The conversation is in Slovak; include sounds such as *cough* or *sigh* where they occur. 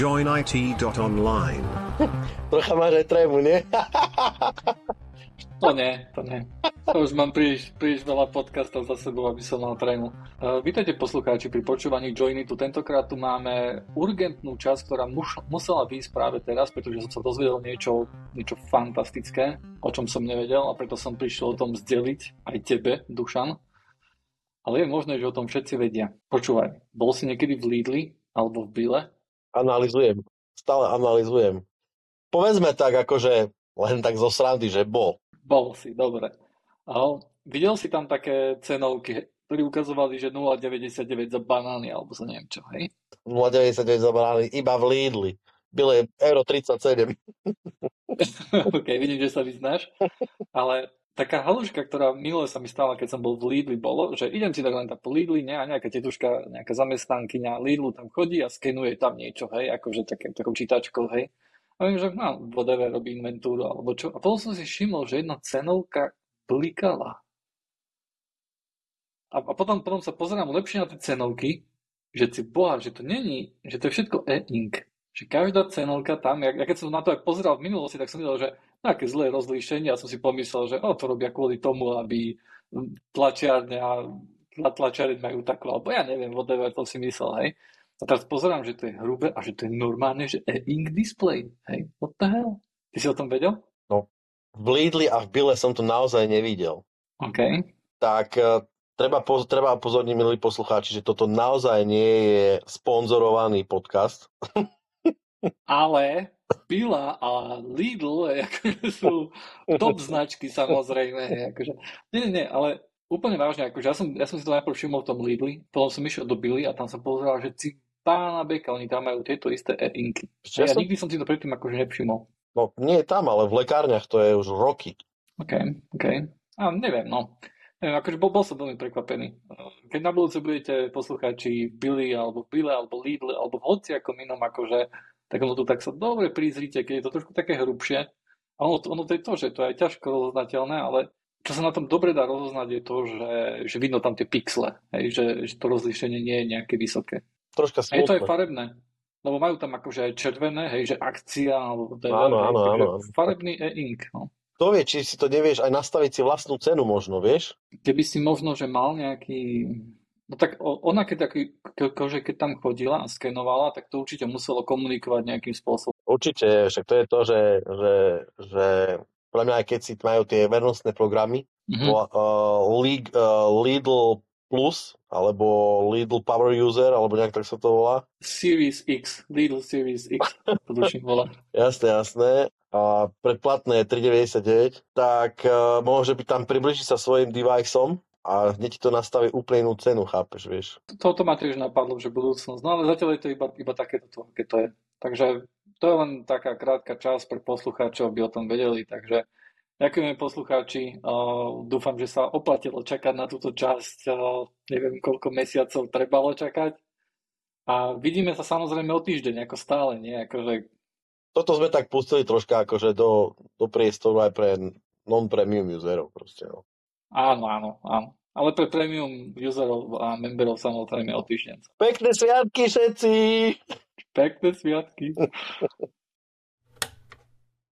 joinit.online. *laughs* Trocha máš aj trému, nie? To nie, to nie. To už mám príliš, príliš veľa podcastov za sebou, aby som mal trému. Uh, vítajte poslucháči pri počúvaní Joinitu. Tentokrát tu máme urgentnú časť, ktorá muš, musela výjsť práve teraz, pretože som sa dozvedel niečo, niečo fantastické, o čom som nevedel a preto som prišiel o tom zdeliť aj tebe, Dušan. Ale je možné, že o tom všetci vedia. Počúvaj, bol si niekedy v Lidli alebo v Bile? Analizujem. Stále analizujem. Povedzme tak, akože len tak zo srandy, že bol. Bol si, dobre. A videl si tam také cenovky, ktorí ukazovali, že 0,99 za banány, alebo za neviem čo, hej? 0,99 za banány iba v Lidli. Byle euro 37. *laughs* OK, vidím, že sa vyznáš. Ale taká haluška, ktorá minule sa mi stala, keď som bol v Lidli, bolo, že idem si tak len tak po Lidli, ne, a nejaká tetuška, nejaká zamestnankyňa Lidlu tam chodí a skenuje tam niečo, hej, akože také, takou čítačkou, hej. A viem, že no, whatever, robí inventúru alebo čo. A potom som si všimol, že jedna cenovka blikala. A, a potom, potom sa pozerám lepšie na tie cenovky, že si boha, že to není, že to je všetko e-ink. Že každá cenovka tam, ja, ja keď som na to aj pozeral v minulosti, tak som videl, že také zlé rozlíšenie a som si pomyslel, že o, to robia kvôli tomu, aby tlačiarne a tlačiarne majú takú, alebo ja neviem, whatever, to si myslel, hej. A teraz pozerám, že to je hrubé a že to je normálne, že e-ink display. Hej, what the hell? Ty si o tom vedel? No, v Lidli a v Bile som to naozaj nevidel. OK. Tak uh, treba, poz, treba pozorniť, milí poslucháči, že toto naozaj nie je sponzorovaný podcast. *laughs* Ale Bila a Lidl *laughs* akože sú top značky samozrejme. Akože, nie, nie, ale úplne vážne, akože ja som, ja som si to najprv všimol v tom Lidli, potom som išiel do Billy a tam som pozeral, že si pána beka, oni tam majú tieto isté e-inky. Ja, ja som... nikdy som si to predtým akože nevšimol. No nie tam, ale v lekárniach to je už roky. OK, OK. A neviem, no. Neviem, akože bol, bol som veľmi prekvapený. Keď na budúce budete poslucháči Billy, alebo Bille, alebo Lidl, alebo v hociakom inom, akože, tak ono tu tak sa dobre prizrite, keď je to trošku také hrubšie. A ono, ono to je to, že to je ťažko rozoznateľné, ale čo sa na tom dobre dá rozoznať je to, že, že vidno tam tie pixle, hej, že, že to rozlíšenie nie je nejaké vysoké. Troška smutné. A je to aj farebné. Lebo majú tam akože aj červené, hej, že akcia, alebo to je, áno, áno, áno, farebný e-ink. No. To vie, či si to nevieš aj nastaviť si vlastnú cenu možno, vieš? Keby si možno, že mal nejaký... No tak ona, keď, taký, že keď tam chodila a skenovala, tak to určite muselo komunikovať nejakým spôsobom. Určite, však to je to, že, že, že podľa mňa aj keď si majú tie vernostné programy, mm-hmm. uh, League, uh, Lidl Plus, alebo Lidl Power User, alebo nejak tak sa to volá. Series X, Lidl Series X, to duším volá. *laughs* jasné, jasné. A predplatné je 3,99, tak uh, môže byť tam približiť sa svojim deviceom a hneď ti to nastaví úplne inú cenu, chápeš, vieš. Toto ma tiež napadlo, že budúcnosť, no ale zatiaľ je to iba, iba takéto, aké to je. Takže to je len taká krátka časť pre poslucháčov, aby o tom vedeli, takže Ďakujeme poslucháči. Dúfam, že sa oplatilo čakať na túto časť. Neviem, koľko mesiacov trebalo čakať. A vidíme sa samozrejme o týždeň, ako stále. Nie? Akože... Toto sme tak pustili troška akože do, do priestoru aj pre non-premium userov. Proste, no. Áno, áno, áno. Ale pre premium userov a memberov samozrejme o týždeň. Pekné sviatky všetci! Pekné sviatky.